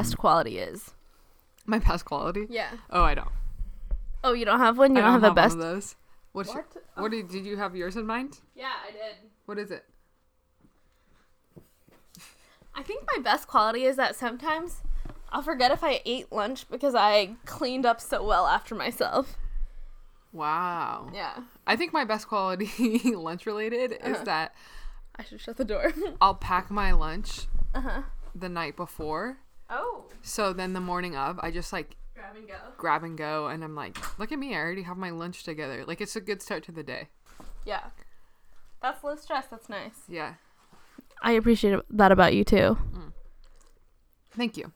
your best quality is. My best quality? Yeah. Oh, I don't. Oh, you don't have one. You I don't, have, a one best. of those. What's your- What? what did, did you have yours in mind? Yeah, I did. What is it? I think my best quality is that sometimes I'll forget if I ate lunch because I cleaned up so well after myself. Wow. Yeah. I think my best quality lunch related is Uh-huh. that I should shut the door. I'll pack my lunch uh huh. the night before. Oh. So then the morning of, I just like Grab and go. grab and go and I'm like, look at me, I already have my lunch together. Like it's a good start to the day. Yeah. That's low stress. That's nice. Yeah. I appreciate that about you too. Mm. Thank you.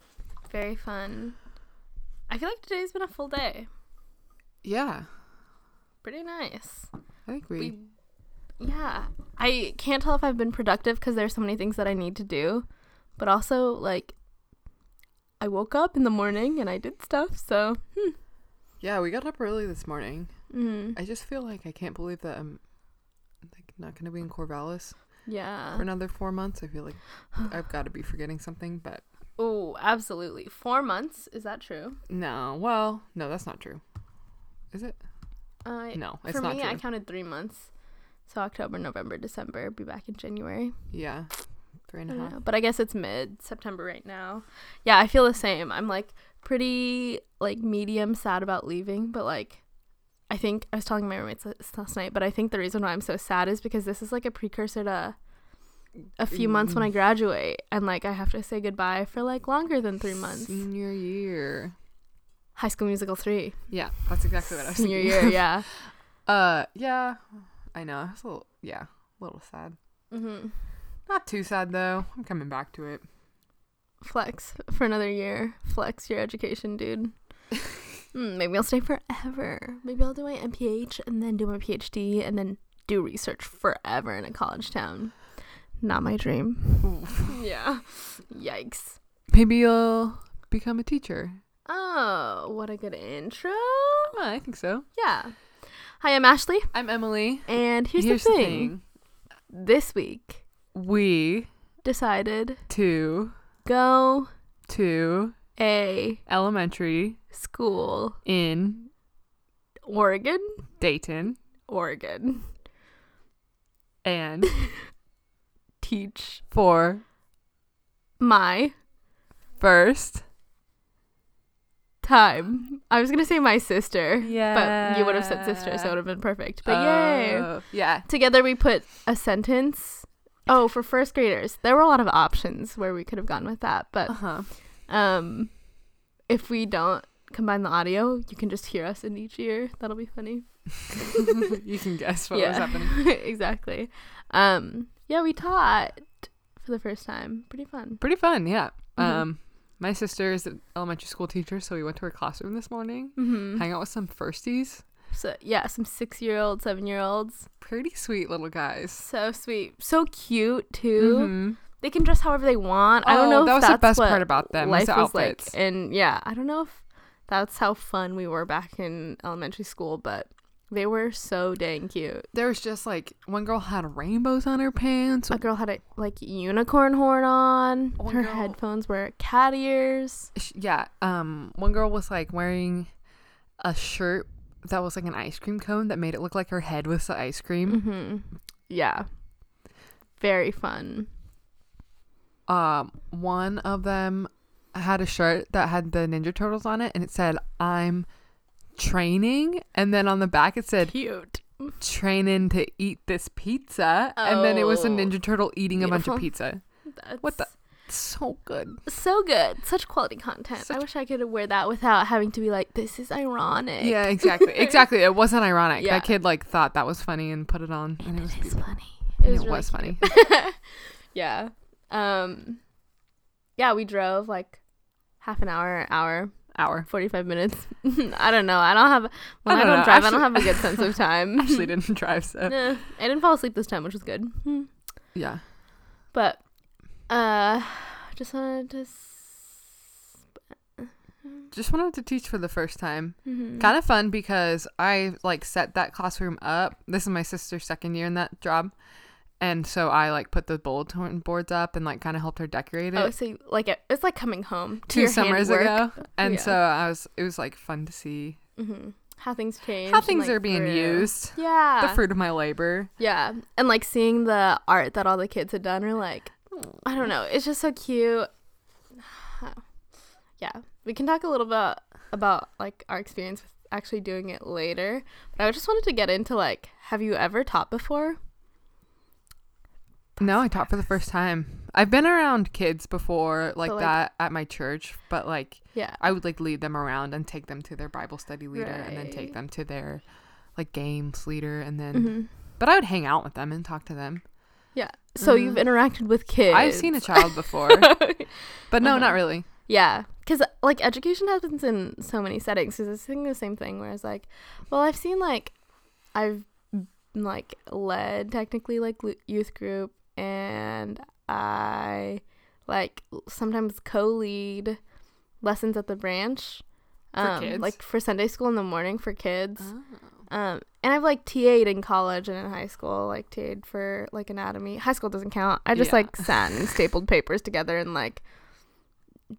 Very fun. I feel like today's been a full day. Yeah. Pretty nice. I think we, We, yeah. I can't tell if I've been productive because there's so many things that I need to do, but also like I woke up in the morning and I did stuff. So, hmm. Yeah, we got up early this morning. mm, I just feel like I can't believe that I'm like not gonna be in Corvallis yeah. for another four months. I feel like I've got to be forgetting something, but Oh, absolutely. Four months. Is that true? no. Well, no, that's not true. Is it? I No, it's for not me, true. I counted three months. So October, November, December. Be back in January. yeah, three and a half. know, But I guess it's mid September right now. Yeah, I feel the same. I'm like pretty like medium sad about leaving, but like I think I was telling my roommates last night, but I think the reason why I'm so sad is because this is like a precursor to a few months when I graduate and like I have to say goodbye for like longer than 3 months. Senior year. High School Musical 3. Yeah, that's exactly what I was saying. Senior year, yeah. Uh, yeah, I know. It's a little, yeah, a little sad. Mhm. Not too sad though. I'm coming back to it. Flex for another year. Flex your education, dude. Hmm, maybe I'll stay forever. Maybe I'll do my MPH and then do my PhD and then do research forever in a college town. Not my dream. yeah. Yikes. Maybe you'll become a teacher. Oh, what a good intro. I think so. Yeah. Hi, I'm Ashley, I'm Emily. and here's, the, thing. This week, We decided to go to a elementary school, in Oregon, Dayton Oregon, and teach for my first time. I was gonna say my sister, yeah but you would have said sister, so it would have been perfect. But yay! Oh, yeah Together we put a sentence. Oh, for first graders, there were a lot of options where we could have gone with that, but uh-huh um, if we don't combine the audio, you can just hear us in each ear. That'll be funny. you can guess what was happening exactly. Um, yeah, we taught for the first time. Pretty fun. pretty fun yeah Mhm. um my sister is an elementary school teacher so we went to her classroom this morning Mm-hmm. hang out with some firsties So yeah, some six-year-olds, seven-year-olds. pretty sweet little guys So sweet, so cute too. Mhm. They can dress however they want. I don't Oh, know. If that was the best part about them, Life the was like, and yeah, I don't know if that's how fun we were back in elementary school, but they were so dang cute. there was just like one girl had rainbows on her pants A girl had a like unicorn horn on. One Her girl- headphones were cat ears. yeah um one girl was like wearing a shirt that was like an ice cream cone that made it look like her head was the ice cream. Hmm Yeah, very fun. um one of them had a shirt that had the ninja turtles on it and it said i'm training and then on the back it said Cute. training to eat this pizza and then it was a Oh, ninja turtle eating a bunch of pizza. That's What the- so good So good. Such quality content. I wish I could wear that without having to be like, this is ironic. yeah exactly exactly it wasn't ironic Yeah. that kid like thought that was funny and put it on and, And it was it is funny. And was it really was funny yeah. Um yeah, we drove like half an hour, hour, hour 45 minutes. I don't know. I don't have when I don't don't, know. drive, I don't have a good sense of time. actually didn't drive so Nah, I didn't fall asleep this time, which was good. Hmm. yeah But uh just wanted to s- just wanted to teach for the first time mhm. kind of fun because i like set that classroom up this is my sister's second year in that job and so I like put the bulletin boards up and like kind of helped her decorate it Oh, so you, like it, it's like coming home to two summers handiwork. ago, and Yeah. so I was it was like fun to see hmm How things change. how and, things like, are being grew. used, Yeah. the fruit of my labor. Yeah, and like seeing the art that all the kids had done, or like I don't know, it's just so cute. yeah, we can talk a little bit about like our experience with actually doing it later. But I just wanted to get into like, have you ever taught before? No, I taught for the first time. I've been around kids before like, like- that at my church, but like Yeah. I would like lead them around and take them to their Bible study leader and then take them to their like games leader and then hmm but I would hang out with them and talk to them. So you've Mhm. interacted with kids. I've seen a child before, but no, Uh-huh. not really. Yeah, because like education happens in so many settings. Because it's thinking the same thing. Where it's like, well, I've seen like, I've mm, like led technically like youth group, and I like sometimes co-lead lessons at the branch, um, kids? like for Sunday school in the morning for kids. Oh. Um, and I've like TA'd in college and in high school, like TA'd for like anatomy. High school doesn't count. I just Yeah. like sat and stapled papers together and like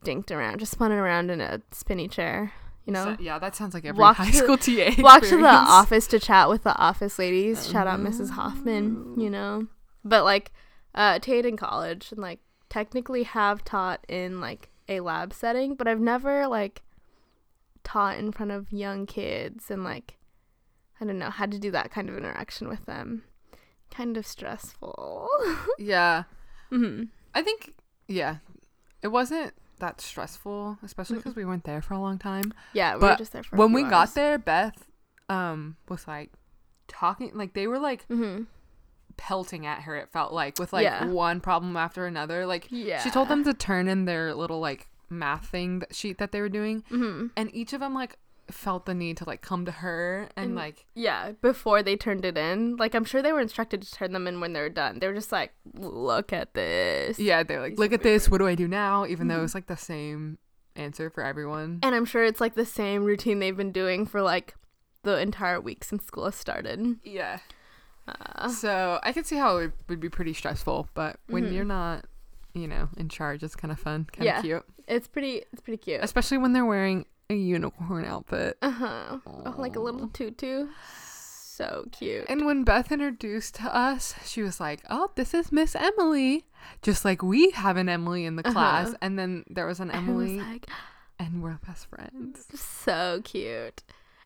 dinked around, just spun it around in a spinny chair, you know. So- yeah, that sounds like every Walk high school TA. Walk to the office to chat with the office ladies. Shout out Mrs. Hoffman, you know. But like, uh, TA'd in college and like technically have taught in like a lab setting, but I've never like taught in front of young kids and like I don't know had to do that kind of interaction with them. Kind of stressful. Yeah, hmm I think yeah, it wasn't that stressful, especially because we weren't there for a long time. Yeah, we were But just there for a when we hours. got there, Beth um was like talking like they were like hmm pelting at her. It felt like with like Yeah. one problem after another. Like Yeah. she told them to turn in their little like math thing that sheet that they were doing, hmm and each of them like felt the need to like come to her and, And- like Yeah, before they turned it in. Like, I'm sure they were instructed to turn them in when they were done. They were just like, look at this. yeah they're like look at this what do i do now even though Mhm. it's like the same answer for everyone And I'm sure it's like the same routine they've been doing for like the entire week since school has started. yeah Uh, so i could see how it would, be pretty stressful but when Mhm. you're not you know in charge it's kind of fun kind of Yeah. cute it's pretty, it's pretty cute. especially when they're wearing a unicorn outfit Uh huh. Oh, like a little tutu. So cute. and when beth introduced to us she was like oh this is miss emily just like we have an emily in the Uh-huh. class and then there was an I was emily like, and we're best friends so cute.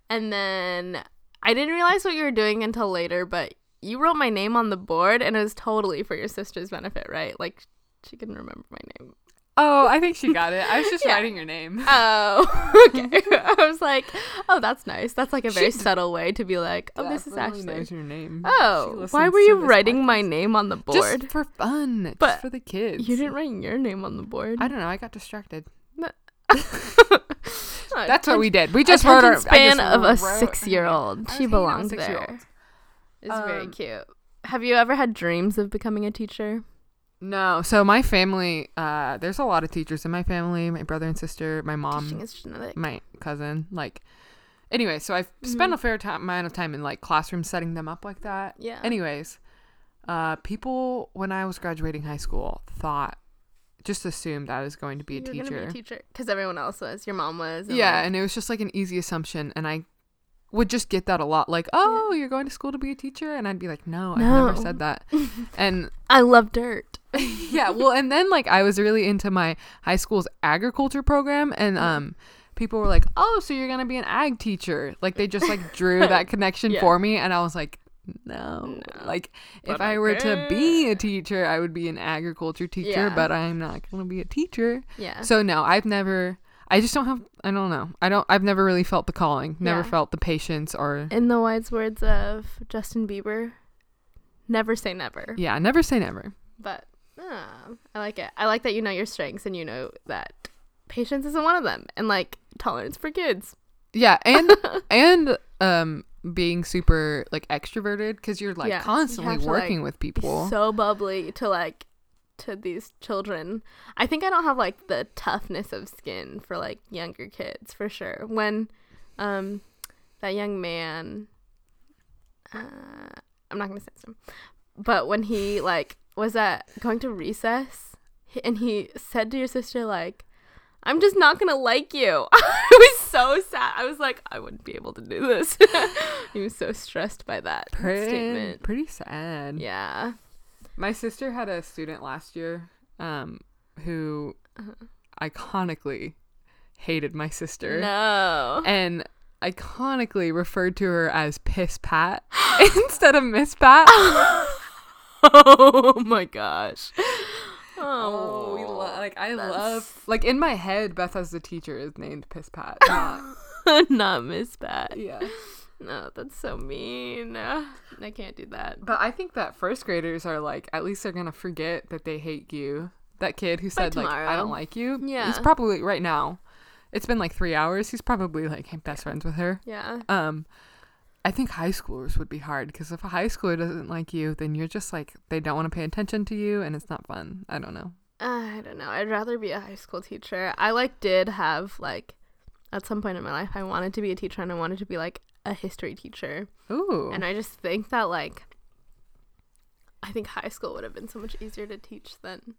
And then I didn't realize what you were doing until later, but you wrote my name on the board and it was totally for your sister's benefit, right? Like she couldn't remember my name. Oh i think she got it i was just Yeah. writing your name Oh, okay. I was like, oh, that's nice. That's like a very She subtle way to be like, oh, this is actually. knows your name. Oh, why were you writing my name on the board? Just for fun, But just for the kids. You didn't write your name on the board. I don't know. I got distracted. That's what we did. We just wrote our span just of a wrote her name. six-year-old. She hanging out with belongs there. It's very Um, cute. Have you ever had dreams of becoming a teacher? No. So my family, uh, there's a lot of teachers in my family. My brother and sister, my mom, my cousin. Like, anyway. So I've spent Mhm. a fair time, amount of time in like classrooms setting them up like that. Yeah. Anyways, uh, people when I was graduating high school thought, just assumed I was going to be a You were teacher. be a teacher because everyone else was. Your mom was. and, yeah, like- and it was just like an easy assumption, and I would just get that a lot. Like, oh, you're going to school to be a teacher, and I'd be like, no, I've never said that. and I love dirt. yeah, well, and then like I was really into my high school's agriculture program, and um, people were like, oh, so you're gonna be an ag teacher? Like they just like drew that connection Yeah. for me, and I was like. No. No. Like if But I were to be a teacher, I would be an agriculture teacher, Yeah. but I'm not going to be a teacher. Yeah. So no, I've never. I just don't have. I don't know. I don't. I've never really felt the calling. Never Yeah. felt the patience or. In the wise words of Justin Bieber, never say never. Yeah, never say never. But uh, I like it. I like that you know your strengths and you know that patience isn't one of them, and like tolerance for kids. Yeah, and and um being super like extroverted because you're like you constantly have to, like, working with people. so bubbly to like to these children. I think I don't have like the toughness of skin for like younger kids for sure. When um that young man uh I'm not gonna say his name. but when he like was at going to recess and he said to your sister like i'm just not gonna like you i was so sad i was like i wouldn't be able to do this he was so stressed by that Pretty, statement pretty sad. yeah My sister had a student last year um, who Uh-huh. iconically hated my sister no and iconically referred to her as Piss Pat instead of Miss Pat. oh my gosh Oh, we oh lo- like I that's- love like in my head, Beth as the teacher is named Piss Pat. Not, not miss pat yeah, no that's so mean i can't do that but I think that first graders are like at least they're gonna forget that they hate you. That kid who said like I don't like you. Yeah. he's probably right now. It's been like three hours. He's probably like best friends with her. yeah Um, I think high schoolers would be hard because if a high schooler doesn't like you, then you're just like they don't want to pay attention to you, and it's not fun. I don't know. I don't know. I'd rather be a high school teacher. I like did have like at some point in my life I wanted to be a teacher and I wanted to be like a history teacher. Ooh, And I just think that like I think high school would have been so much easier to teach than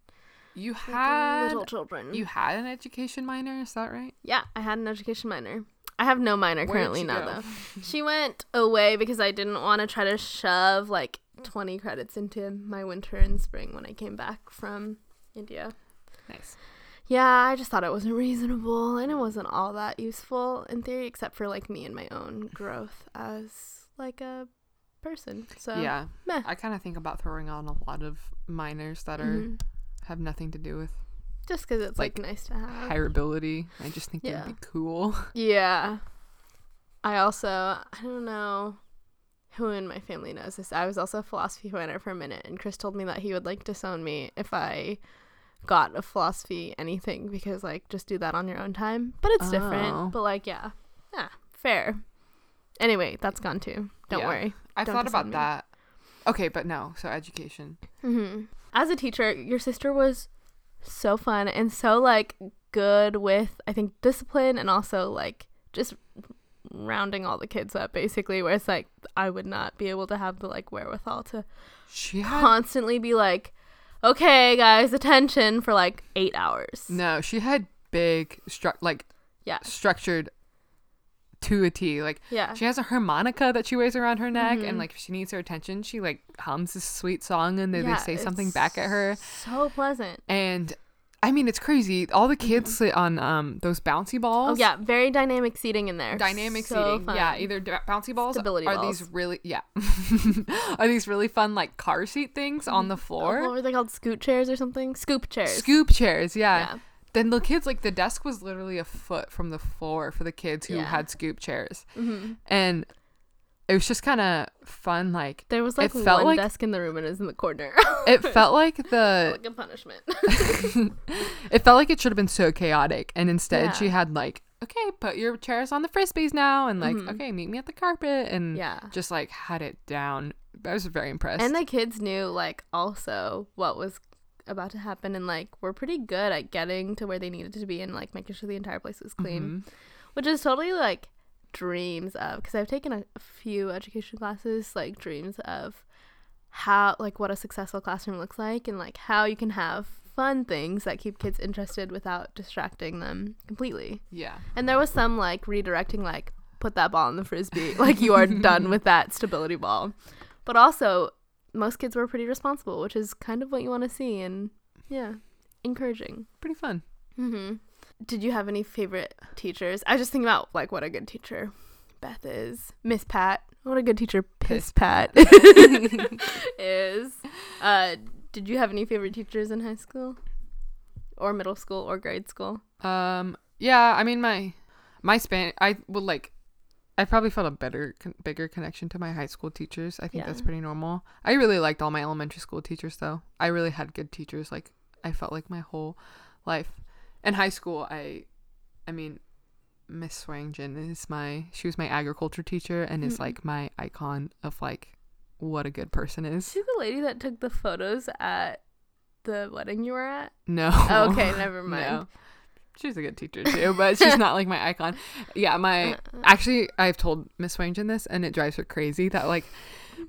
you like, had little children. you had an education minor, is that right? yeah, I had an education minor. I have no minor Where currently now go? though. She went away because I didn't want to try to shove like 20 credits into my winter and spring when I came back from India. Nice. Yeah, I just thought it wasn't reasonable and it wasn't all that useful in theory, except for like me and my own growth as like a person. So yeah, meh. I kind of think about throwing on a lot of minors that are Mhm. have nothing to do with just because it's like, like, nice to have. hireability. I just think Yeah. it'd be cool. Yeah. I also I don't know who in my family knows this. I was also a philosophy minor for a minute, and Chris told me that he would like disown me if I got a philosophy anything because like just do that on your own time. But it's Oh. different. But like yeah, yeah, fair. Anyway, that's gone too. Don't Yeah. worry. I Don't thought about that. Okay, but no. So education. hmm As a teacher, your sister was so fun and so like good with I think discipline and also like just rounding all the kids up basically where it's like I would not be able to have the like wherewithal to She had constantly be like okay guys attention for like 8 hours. no. She had big stru- like Yeah. structured to a T. Like Yeah. she has a harmonica that she wears around her neck, Mhm. and like if she needs her attention, she like hums this sweet song, and then Yeah, they say something back at her. So pleasant. And I mean, it's crazy. All the kids sit on um those bouncy balls. Oh yeah, very dynamic seating in there. Dynamic So seating, yeah. Either d- bouncy balls Stability are balls. these really, yeah, are these really fun like car seat things on the floor? what were they called? Scoot chairs or something? Scoop chairs. Scoop chairs, yeah. Yeah. Then the kids like the desk was literally a foot from the floor for the kids who Yeah. had scoop chairs, hmm and it was just kind of fun. Like There was like felt one like- desk in the room and it was in the corner. it felt like the like punishment. it felt like it should have been so chaotic, and instead she had like, okay, put your chairs on the frisbees now, and like, Mhm. okay, meet me at the carpet, and yeah. just like had it down. I was very impressed. And the kids knew like also what was about to happen and like were pretty good at getting to where they needed to be and like making sure the entire place was clean, Mhm. which is totally like dreams of because I've taken a, few education classes like dreams of how like what a successful classroom looks like and like how you can have fun things that keep kids interested without distracting them completely. Yeah. And there was some like redirecting, like put that ball in the frisbee, like you are done with that stability ball. But also, most kids were pretty responsible, which is kind of what you want to see, and yeah, encouraging. Pretty fun. Mm-hmm. Did you have any favorite teachers? I was just thinking about like what a good teacher Beth is, Miss Pat. What a good teacher Piss Pat is. Uh, did you have any favorite teachers in high school, or middle school, or grade school? Um. Yeah. I mean, my my span. I would like. I probably felt a better, con- bigger connection to my high school teachers. I think that's pretty normal. I really liked all my elementary school teachers, though. I really had good teachers. Like I felt like my whole life. In high school, I, I mean, Miss Swearingen is my. She was my agriculture teacher, and is Mhm. like my icon of like what a good person is. She's the lady that took the photos at the wedding you were at. No. Oh, okay, never mind. No. She's a good teacher too, but she's not like my icon. Yeah, my Uh-uh. actually I've told Miss Swearingen this and it drives her crazy that like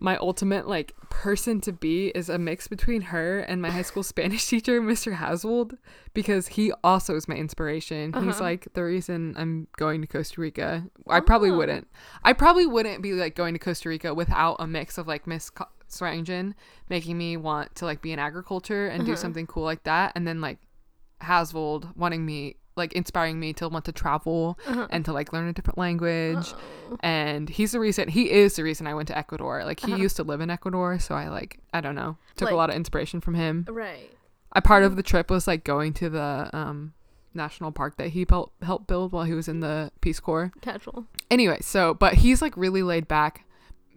my ultimate like person to be is a mix between her and my high school Spanish teacher, Mr. Haswold, because he also is my inspiration. He's Uh-huh. like the reason I'm going to Costa Rica. I probably Oh. wouldn't. I probably wouldn't be like going to Costa Rica without a mix of like Miss Co- Swearingen making me want to like be in agriculture and do Uh-huh. something cool like that, and then like Haswold wanting me like inspiring me to want to travel Uh-huh. and to like learn a different language Oh. and he's the reason he is the reason I went to Ecuador. Like he Uh-huh. used to live in Ecuador, so I like I don't know took Like- a lot of inspiration from him. Right. A part of the trip was like going to the um national park that he helped helped build while he was in the Peace Corps. Casual. Anyway, so but he's like really laid back.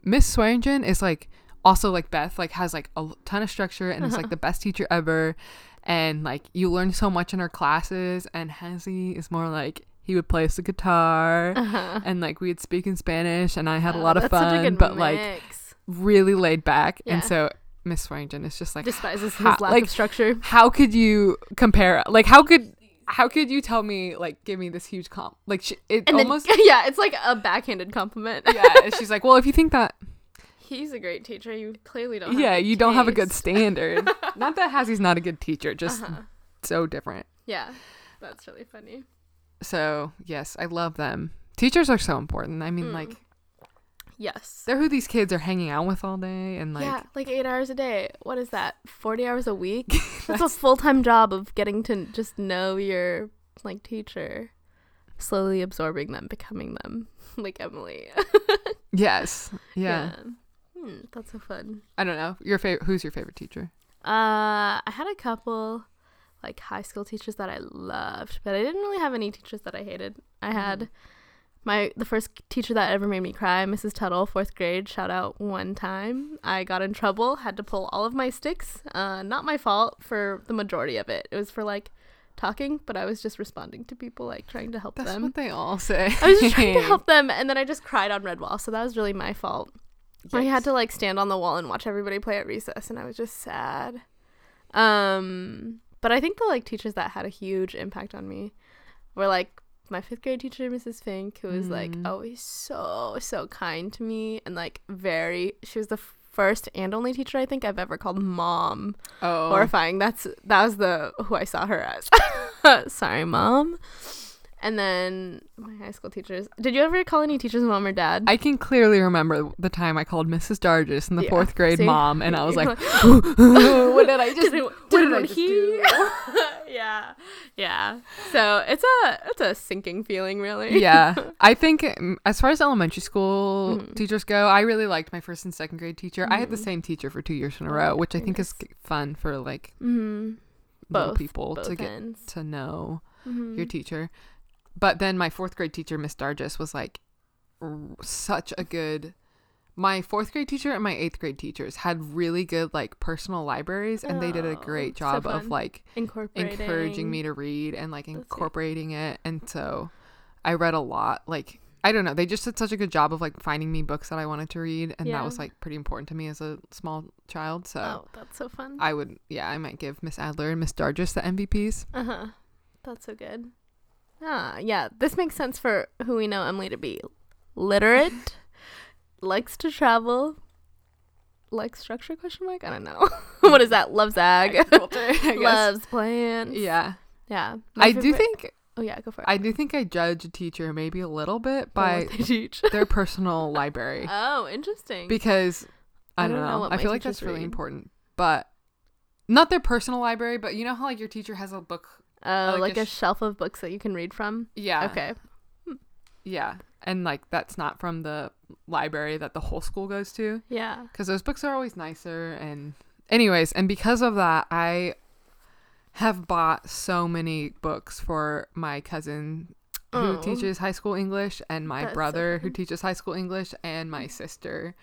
Miss Swearingen is like also like Beth like has like a ton of structure and is like the best teacher ever and like you learn so much in her classes and Hazy is more like he would play us the guitar Uh-huh. and like we'd speak in Spanish and I had a Oh, lot of a fun, but like really laid back. Yeah. And so Miss Swearingen is just like despises his lack like of structure. how could you compare like how could how could you tell me like give me this huge comp like sh- it And almost then, yeah, it's like a backhanded compliment. yeah she's like well if you think that He's a great teacher. You clearly don't. Have yeah you don't have a good standard not that Hazy's not a good teacher just Uh-huh. so different Yeah, that's really funny. so yes I love them teachers are so important I mean Mm. like Yes. they're who these kids are hanging out with all day and like yeah, like eight hours a day. What is that? Forty hours a week? That's a full time job of getting to just know your like teacher, slowly absorbing them, becoming them, like Emily. yes yeah. Hmm, that's so fun. I don't know. Your favorite? Who's your favorite teacher? Uh, I had a couple like high school teachers that I loved, but I didn't really have any teachers that I hated. I had my the first teacher that ever made me cry, Mrs. Tuttle, fourth grade. Shout out one time. I got in trouble, had to pull all of my sticks. Uh, not my fault for the majority of it. It was for like talking, but I was just responding to people, like trying to help That's them. what they all say. I was just trying to help them, and then I just cried on red wall, so that was really my fault. I had to like stand on the wall and watch everybody play at recess, and I was just sad. Um, but I think the like teachers that had a huge impact on me were like my fifth grade teacher, Mrs. Fink, who was like Mm. always so so kind to me and like very. She was the first and only teacher I think I've ever called mom. Oh, Horrifying. That's that was the who I saw her as. Sorry, mom. And then my high school teachers. Did you ever call any teachers mom or dad? I can clearly remember the time I called Mrs. Dargis in the Yeah, fourth grade see? mom, and I was like, "What did I just? did, what did did I just he? do?" yeah, yeah. So it's a it's a sinking feeling, really. yeah, I think mm, as far as elementary school Mhm. teachers go, I really liked my first and second grade teacher. I had the Mhm. same teacher for two years in a Oh, row, which I think is nice. fun for like Mm-hmm. little Both people both to get ends. to know Mhm. your teacher. But then my fourth grade teacher, Miss Dargis, was like r- such a good. My fourth grade teacher and my eighth grade teachers had really good like personal libraries, and they did a great so job of like encouraging me to read and like incorporating it. And so I read a lot. Like I don't know, they just did such a good job of like finding me books that I wanted to read, and Yeah. that was like pretty important to me as a small child. So Oh, that's so fun. I would, yeah, I might give Miss Adler and Miss Dargis the MVPs. Uh huh. That's so good. Ah, yeah. This makes sense for who we know Emily to be. Literate, likes to travel, likes structure? Question mark. I don't know. what is that? Loves ag. Guess. Loves plants. Yeah. Yeah. My I do think Oh yeah, go for it. I do think I judge a teacher maybe a little bit by what they teach. their personal library oh, interesting. because I, I don't don't know I feel like that's really important, but not their personal library. But you know how like your teacher has a book. Uh, oh, like like, a a, sh- shelf of books that you can read from. Yeah. Okay. Hmm. Yeah, and like that's not from the library that the whole school goes to Yeah. because those books are always nicer. And anyways, and because of that, I have bought so many books for my cousin who Oh. teaches high school English and my That's so brother who teaches high school English and my mm. sister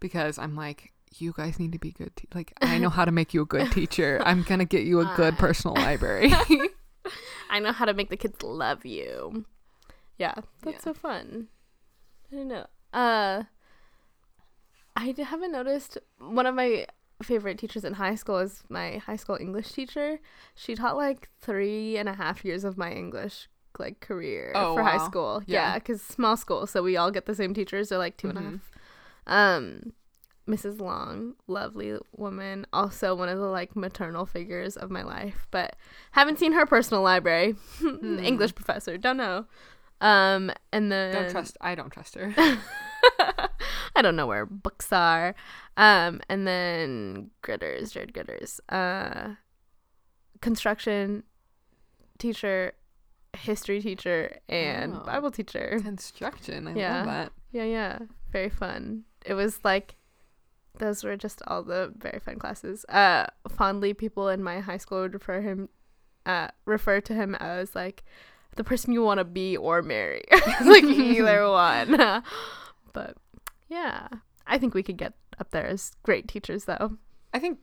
because I'm like you guys need to be good te- like I know how to make you a good teacher. I'm going to get you a good personal library. I know how to make the kids love you. Yeah, that's Yeah. so fun. I don't know. Uh, I haven't noticed one of my favorite teachers in high school is my high school English teacher. She taught like three and a half years of my English like career Oh, for high school. Yeah. Yeah, because small school, so we all get the same teachers. They're like two and a half. Mhm. Um, Mrs. Long, lovely woman, also one of the like maternal figures of my life, but haven't seen her personal library. English professor, don't know. Um, and then Don't trust. I don't trust her. I don't know where books are. Um, and then Gritters, Jared Gritters, uh, construction teacher, history teacher, and Oh. Bible teacher. Construction. I Yeah. love that. Yeah, yeah, very fun. It was like those were just all the very fun classes. Uh, fondly, people in my high school would refer him, uh, refer to him as like the person you want to be or marry, like either one. but yeah, I think we could get up there as great teachers, though. I think.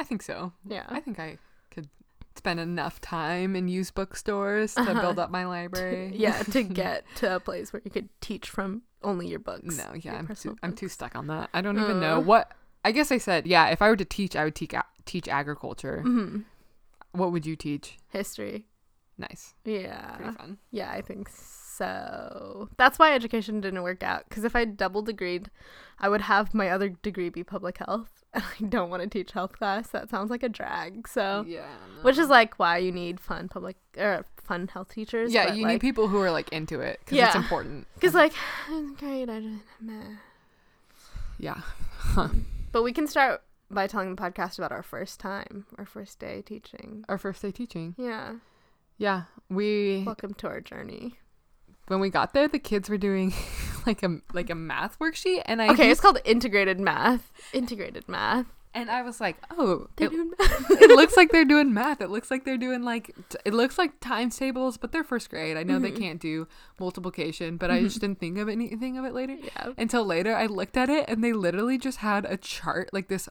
I think so. Yeah, I think I could spend enough time in used bookstores to Uh-huh. build up my library. yeah, to get to a place where you could teach from only your books. No, yeah, I'm too, personal I'm too stuck on that. I don't even know Uh. what. I guess I said, yeah, if I were to teach, I would teach teach agriculture. Mhm. What would you teach? History. Nice, Yeah. pretty fun. Yeah, I think so. That's why education didn't work out. Because if I double degreed, I would have my other degree be public health. And I don't want to teach health class. That sounds like a drag. So, yeah, which is like why you need fun public or fun health teachers. yeah, but, you like, need people who are like into it because it's important. Because like, great, I just meh. Yeah, But we can start by telling the podcast about our first time, our first day teaching. our first day teaching. Yeah. Yeah, we Welcome to our journey. when we got there, the kids were doing like a like a math worksheet, and I Okay, it's called integrated math. Integrated math. And I was like, oh, They're it, doing math. it looks like they're doing math. It looks like they're doing like t- it looks like times tables, but they're first grade. I know they Mhm. can't do multiplication, but I just didn't think of anything of it later yeah. until later. I looked at it and they literally just had a chart like this,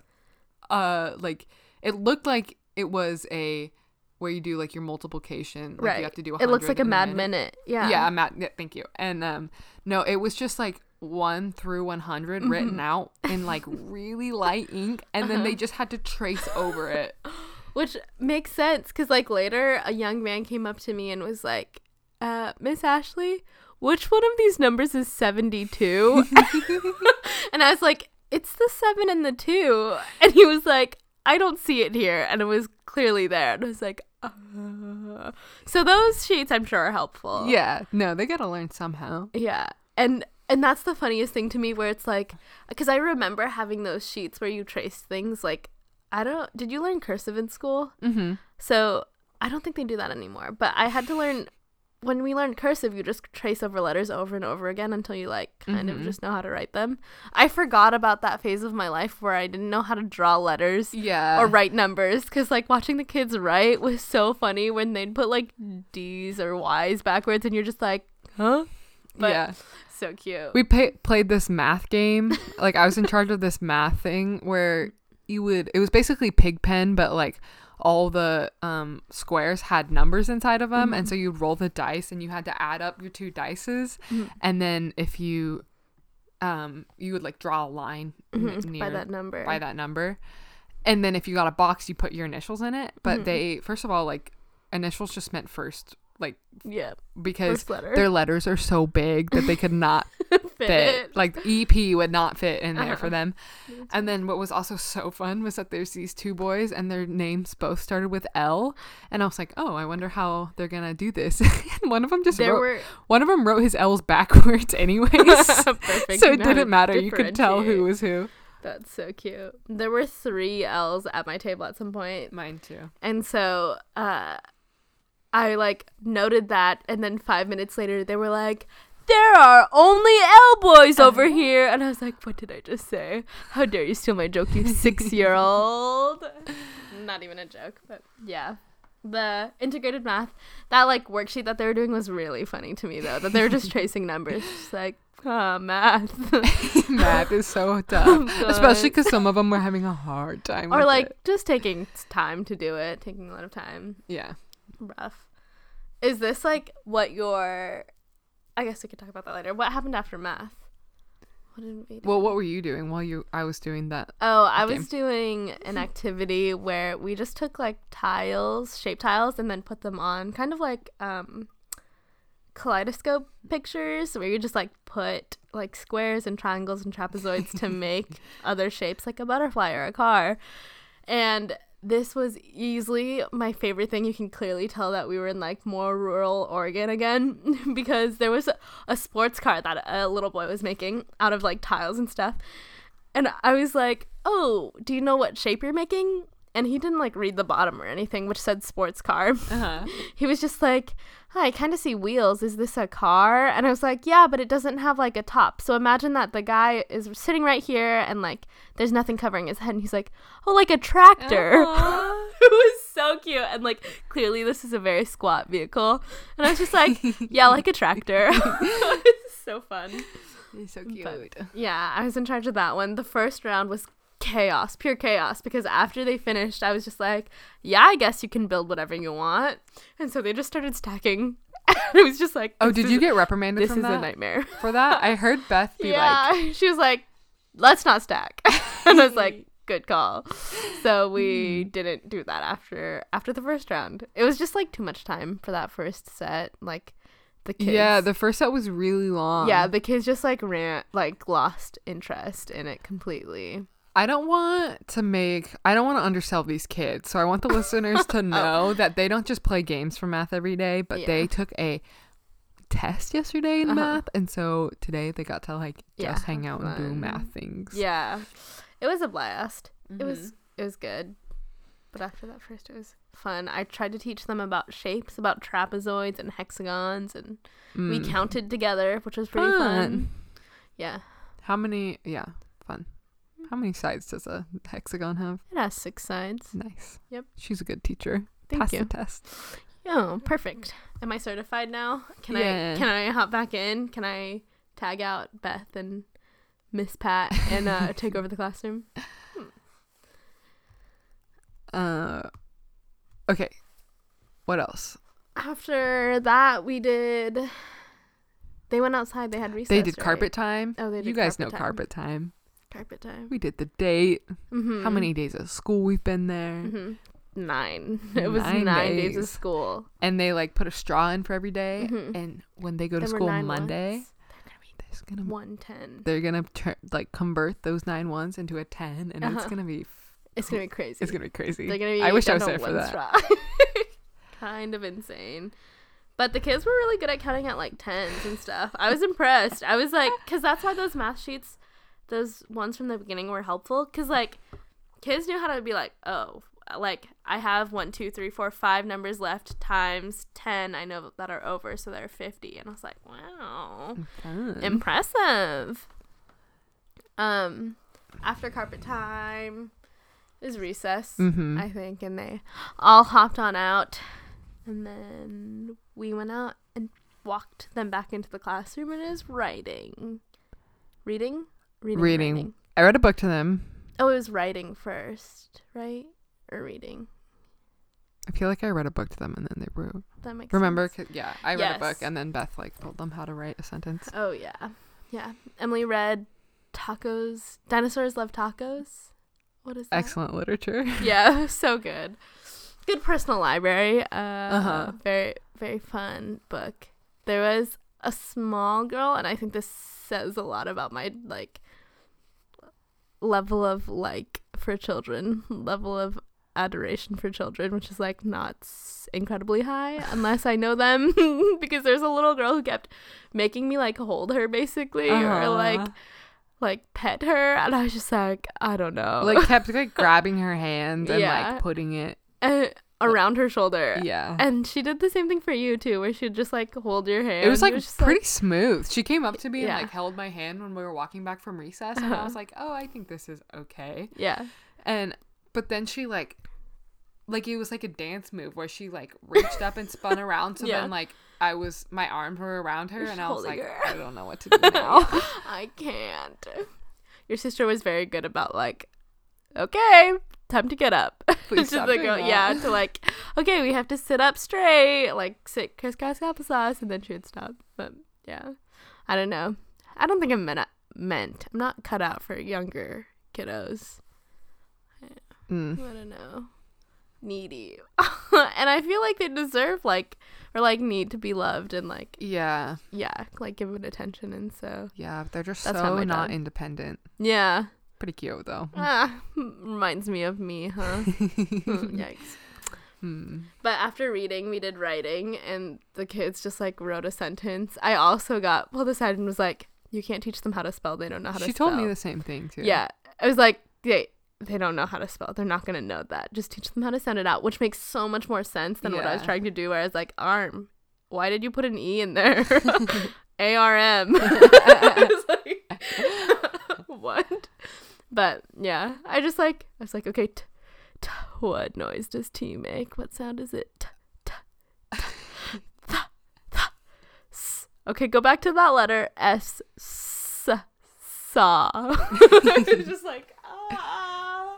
uh, like it looked like it was a where you do like your multiplication. Like right. You have to do. it looks like a mad minute. minute. Yeah. Yeah, Matt. Yeah, thank you. And um, no, it was just like one through 100 written Mhm. out in like really light ink, and then they Uh-huh. just had to trace over it. Which makes sense because, like, later a young man came up to me and was like, uh, Miss Ashley, which one of these numbers is 72? and I was like, it's the seven and the two. And he was like, I don't see it here. And it was clearly there. And I was like, uh. so those sheets I'm sure are helpful. Yeah, no, they gotta learn somehow. Yeah. And and that's the funniest thing to me where it's like cuz I remember having those sheets where you trace things like I don't did you learn cursive in school? Mm-hmm. So, I don't think they do that anymore, but I had to learn when we learned cursive, you just trace over letters over and over again until you like kind Mhm. of just know how to write them. I forgot about that phase of my life where I didn't know how to draw letters Yeah. or write numbers because like watching the kids write was so funny when they'd put like D's or Y's backwards and you're just like, huh? But yeah. So cute. We pay- played this math game. like I was in charge of this math thing where you would. It was basically Pigpen, but like all the um squares had numbers inside of them, and Mhm. so you'd roll the dice, and you had to add up your two dices, Mhm. and then if you um you would like draw a line Mhm, near by that number. by that number and then if you got a box you put your initials in it but Mhm. they first of all like initials just meant first like Yeah. because their letters are so big that they could not Fit. fit. Like EP would not fit in there for Uh-huh. them. And then what was also so fun was that there's these two boys and their names both started with L. And I was like oh I wonder how they're gonna do this. And one of them just there wrote were one of them wrote his L's backwards anyways. Perfect. so it didn't matter. You could tell who was who. That's so cute. There were three L's at my table at some point, mine too. And so uh, I like noted that, and then five minutes later they were like, "There are only L boys over Uh-huh. here," and I was like, "What did I just say? How dare you steal my joke, you six-year-old?" Not even a joke, but yeah. The integrated math, that like worksheet that they were doing was really funny to me though. That they were just tracing numbers, just like, ah, math. math is so tough especially because some of them were having a hard time or with like it. just taking time to do it, taking a lot of time. yeah Rough. Is this like what your? I guess we could talk about that later. What happened after math? What did we do? well what were you doing while you i was doing that oh, I Okay. was doing an activity where we just took like tiles, shape tiles, and then put them on, kind of like um, kaleidoscope pictures where you just like put like squares and triangles and trapezoids to make other shapes like a butterfly or a car. And this was easily my favorite thing. You can clearly tell that we were in like more rural Oregon again because there was a, a sports car that a little boy was making out of like tiles and stuff. And I was like, "Oh, do you know what shape you're making?" And he didn't like read the bottom or anything, which said sports car. Uh-huh. he was just like, Hi, I kind of see wheels. Is this a car? And I was like, Yeah, but it doesn't have like a top. So imagine that the guy is sitting right here and like there's nothing covering his head. And he's like, Oh, like a tractor. It was so cute. And like clearly this is a very squat vehicle. And I was just like, Yeah, like a tractor. it's so fun. He's so But- cute. Yeah, I was in charge of that one. The first round was chaos, pure chaos, because after they finished, I was just like, yeah, I guess you can build whatever you want. And so they just started stacking. it was just like, Oh, did is- you get reprimanded This is a nightmare. For that, I heard Beth be yeah, like, she was like, let's not stack. and I was like, good call. So we Hmm. didn't do that after after the first round. It was just like too much time for that first set. Like the kids. "Yeah, the first set was really long." yeah, the kids just like ran like lost interest in it completely. I don't want to make I don't want to undersell these kids. So I want the listeners to know that they don't just play games for math every day, but Oh. Yeah. they took a test yesterday in Uh-huh. math and so today they got to like Yeah, just hang out and do math things. Yeah, it was a blast. It was Mm-hmm. it was good, but after that first, it was fun. I tried to teach them about shapes, about trapezoids and hexagons, and we Mm. counted together, which was pretty fun. Fun. Yeah, How many yeah, fun. How many sides does a hexagon have? it has six sides. Nice. Yep. She's a good teacher. Thank Pass you. the test. Oh, perfect. Am I certified now? Can Yeah. I can I hop back in? Can I tag out Beth and Miss Pat and uh, take over the classroom? Uh Okay. What else? After that, we did. They went outside. They had recess. They did right? carpet time. Oh, they did you guys know time. carpet time. Carpet time. We did the date. Mm-hmm. How many days of school we've been there. hmm Nine. It was nine, Nine days. of school. And they like put a straw in for every day, Mhm. And when they go to There were school Monday, there's gonna be One ten. they're gonna like convert those nine ones into a ten, and it's Uh-huh. gonna be f- It's gonna be crazy. it's gonna be crazy. They're gonna be. I wish I was there for that. straw. kind of insane. But the kids were really good at counting at like tens and stuff. I was impressed. I was like, because that's why those math sheets, those ones from the beginning were helpful. Because like, kids knew how to be like, oh, like I have one, two, three, four, five numbers left times ten. I know that are over, so they're fifty. And I was like, wow, Fun. impressive. Um, after carpet time is recess. Mhm. I think, and they all hopped on out, and then we went out and walked them back into the classroom, and it is writing, reading, reading, Reading. writing. I read a book to them. Oh, it was writing first, right, or reading. I feel like I read a book to them, and then they wrote. That makes Remember? Yeah, I read a book, and then Beth like told them how to write a sentence. Oh yeah, yeah. Emily read tacos. Dinosaurs love tacos. What is that? Excellent literature. yeah, so good. Good personal library. Uh, Uh-huh. Very, very fun book. There was a small girl, and I think this says a lot about my like level of like for children, level of adoration for children, which is like not incredibly high unless I know them. because there's a little girl who kept making me like hold her basically, or like Uh-huh. like pet her, and I was just like, I don't know, like kept like grabbing her hand and Yeah. like putting it. uh, around her shoulder. Yeah. And she did the same thing for you too, where she'd just like hold your hand. It was like just, pretty smooth. She came up to me Yeah. and like held my hand when we were walking back from recess, and I Uh-huh. was like, "Oh, I think this is okay." yeah, And but then she like, like it was like a dance move where she like reached up and spun around. So Yeah. then like I was my arms were around her, and I was like, her. I don't know what to do now. I can't. Your sister was very good about like, okay, time to get up. Please like, doing go- yeah, to like, okay, we have to sit up straight, like sit crisscross applesauce, and then she would stop. But yeah, I don't know. I don't think I'm meant. Meant. I'm not cut out for younger kiddos. Mm. I don't know. needy. and I feel like they deserve like or like need to be loved and like Yeah. yeah, like given attention and so Yeah. They're just so not independent. yeah. Pretty cute though. Ah, reminds me of me, huh? Hmm, Yikes. Hmm. But after reading, we did writing, and the kids just like wrote a sentence. I also got well decided and was like, "You can't teach them how to spell. They don't know how to." Spell. She spell. told me the same thing too. Yeah, I was like, "They they don't know how to spell. They're not gonna know that. Just teach them how to sound it out," which makes so much more sense than what I was trying to do. Where I was like, "Arm, why did you put an e in there?" A R M. I was like, what? But yeah, I just like I was like, okay, t- t- what noise does T make? What sound is it? T- t- t- th- th- s. Okay, go back to that letter S. S. Saw. it's just like ah.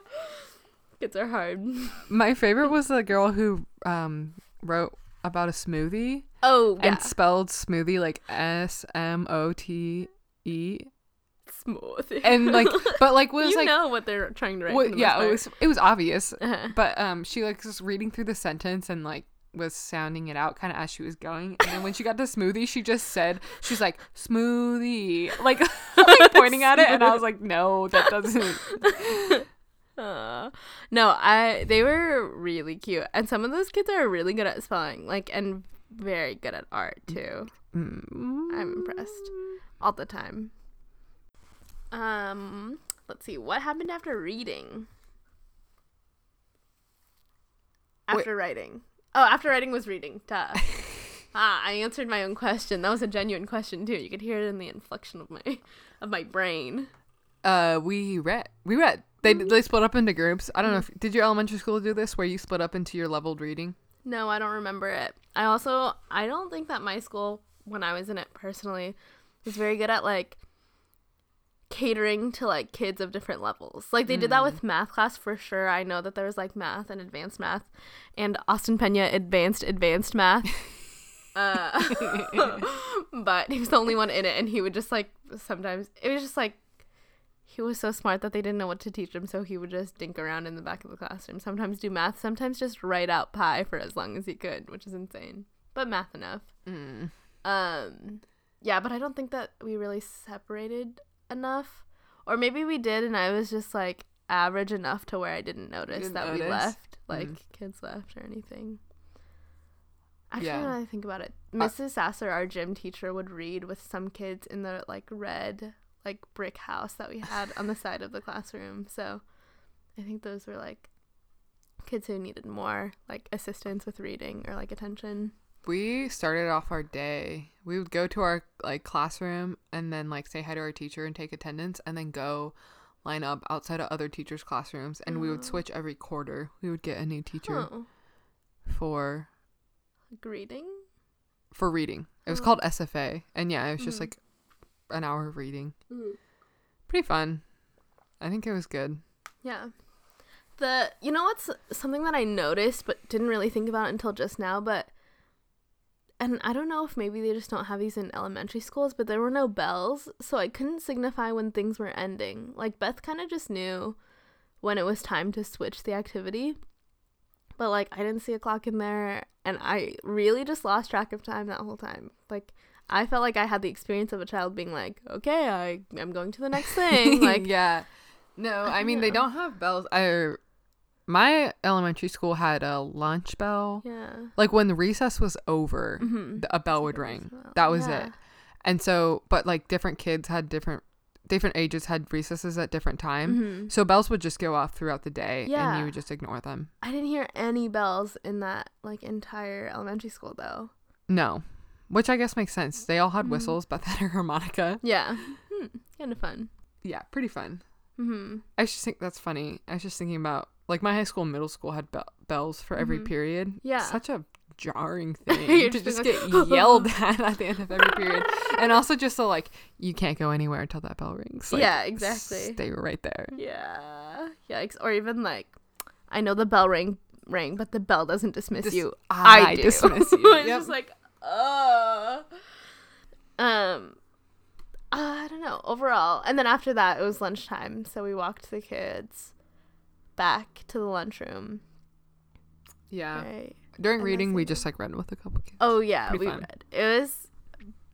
Kids are hard. My favorite was the girl who um wrote about a smoothie Oh yeah, and spelled smoothie like S M O T E smooth. and like but like was you like know what they're trying to write. what, yeah it was it was obvious. Uh-huh. but um she like was reading through the sentence and like was sounding it out kind of as she was going and then when she got to smoothie she just said she's like smoothie like, like pointing at it and i was like no that doesn't Uh, no, I they were really cute, and some of those kids are really good at spelling, like, and very good at art too. Mm. I'm impressed all the time. Um, let's see what happened after reading. Wait. After writing. Oh, after writing was reading. Duh. ah, I answered my own question. That was a genuine question too. You could hear it in the inflection of my of my brain. uh we read we read they they split up into groups i don't know if did your elementary school do this where you split up into your leveled reading No, I don't remember it. I also I don't think that my school when I was in it personally was very good at like catering to like kids of different levels. Like they did that with math class for sure. I know that there was like math and advanced math and Austin Pena advanced advanced math. uh, but he was the only one in it and he would just like sometimes it was just like he was so smart that they didn't know what to teach him, so he would just dink around in the back of the classroom. Sometimes do math, sometimes just write out pi for as long as he could, which is insane. But math enough. mm. Um, yeah, but I don't think that we really separated enough, or maybe we did, and I was just like average enough to where I didn't notice didn't that we left, like Mm. kids left or anything. Actually, Yeah. that I think about it, Uh, Mrs. Sasser, our gym teacher, would read with some kids in the like red like brick house that we had on the side of the classroom. So I think those were like kids who needed more like assistance with reading or like attention. We started off our day we would go to our like classroom and then like say hi to our teacher and take attendance and then go line up outside of other teachers classrooms and we would Oh. switch every quarter we would get a new teacher Oh, for like reading. for reading it was Oh. called sfa and yeah it was just Mhm. like an hour of reading Mm. pretty fun i think it was good Yeah. The you know what's something that I noticed but didn't really think about until just now, but and I don't know if maybe they just don't have these in elementary schools, but there were no bells, so I couldn't signify when things were ending. Like Beth kind of just knew when it was time to switch the activity. But like I didn't see a clock in there and I really just lost track of time that whole time. Like I felt like I had the experience of a child being like, "Okay, I I'm going to the next thing." Like yeah no I i mean they don't have bells i my elementary school had a lunch bell yeah. like when the recess was over Mhm. a bell would ring well. that was Yeah. it and so but like different kids had different different ages had recesses at different time Mhm. so bells would just go off throughout the day and you would just ignore them I didn't hear any bells in that like entire elementary school though. no which i guess makes sense they all had Mhm. whistles but a harmonica Yeah, hmm. kind of fun. yeah pretty fun hmm i just think that's funny i was just thinking about like my high school and middle school had be- bells for every Mhm. period Yeah. such a jarring thing to just get yelled at at the end of every period and also just so like you can't go anywhere until that bell rings like, Yeah, exactly. stay right there Yeah, yikes! Or even like, I know the bell rang rang, but the bell doesn't dismiss Dis- you. I, I, do. dismiss you it's Yep. just like, uh, um, I don't know. Overall, and then after that, it was lunchtime, so we walked the kids back to the lunchroom. Yeah. Right. During And reading, we just like read with a couple kids. Oh yeah, Pretty we fun. read. It was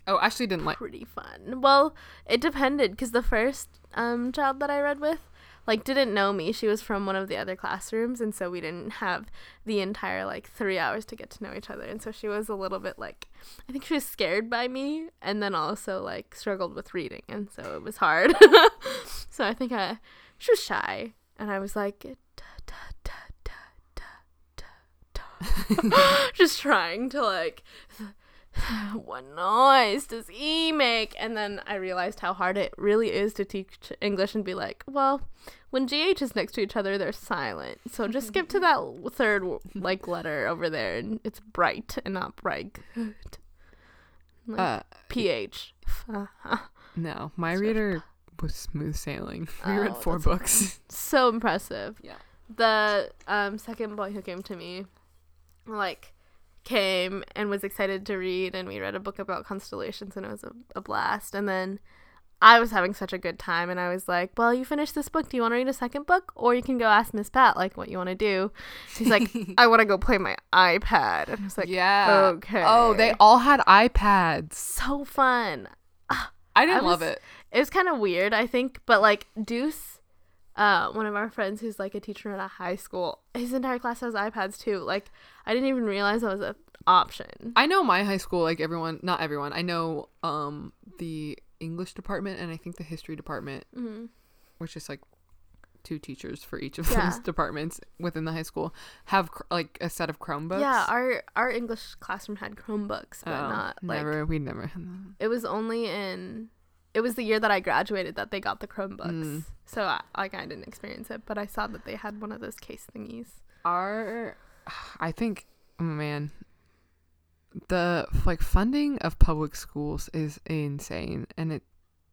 Oh, Ashley didn't like. pretty fun. Well, it depended because the first um child that I read with, like, didn't know me. She was from one of the other classrooms, and so we didn't have the entire like three hours to get to know each other. And so she was a little bit like, I think she was scared by me, and then also like struggled with reading, and so it was hard. so I think I she was shy, and I was like. Just trying to like what noise does E make? And then I realized how hard it really is to teach English and be like, well, when GH is next to each other, they're silent. So just skip to that third like letter over there, and it's bright and not bright. Like Uh, PH. no, my Swift. reader was smooth sailing. We Oh, read four books. so impressive. Yeah. The um second boy who came to me, like, came and was excited to read, and we read a book about constellations, and it was a, a blast. And then I was having such a good time, and I was like, "Well, you finished this book. Do you want to read a second book, or you can go ask Miss Pat like what you want to do?" She's like, "I want to go play my iPad." And I was like, yeah. okay. Oh, they all had iPads. "So fun." Ah, I didn't I love it. it was kind of weird, I think, but like Deuce, uh, one of our friends who's like a teacher at a high school, his entire class has iPads too. Like, I didn't even realize that was an option. I know my high school, like everyone, not everyone. I know um the English department and I think the history department, hmm which is like two teachers for each of Yeah. those departments within the high school, have cr- like a set of Chromebooks. Yeah, our our English classroom had Chromebooks, but Oh, not like never. we never. had that. it was only in. It was the year that I graduated that they got the Chromebooks, Mm. so I, like I didn't experience it, but I saw that they had one of those case thingies. Our, I think, oh, man, the like funding of public schools is insane, and it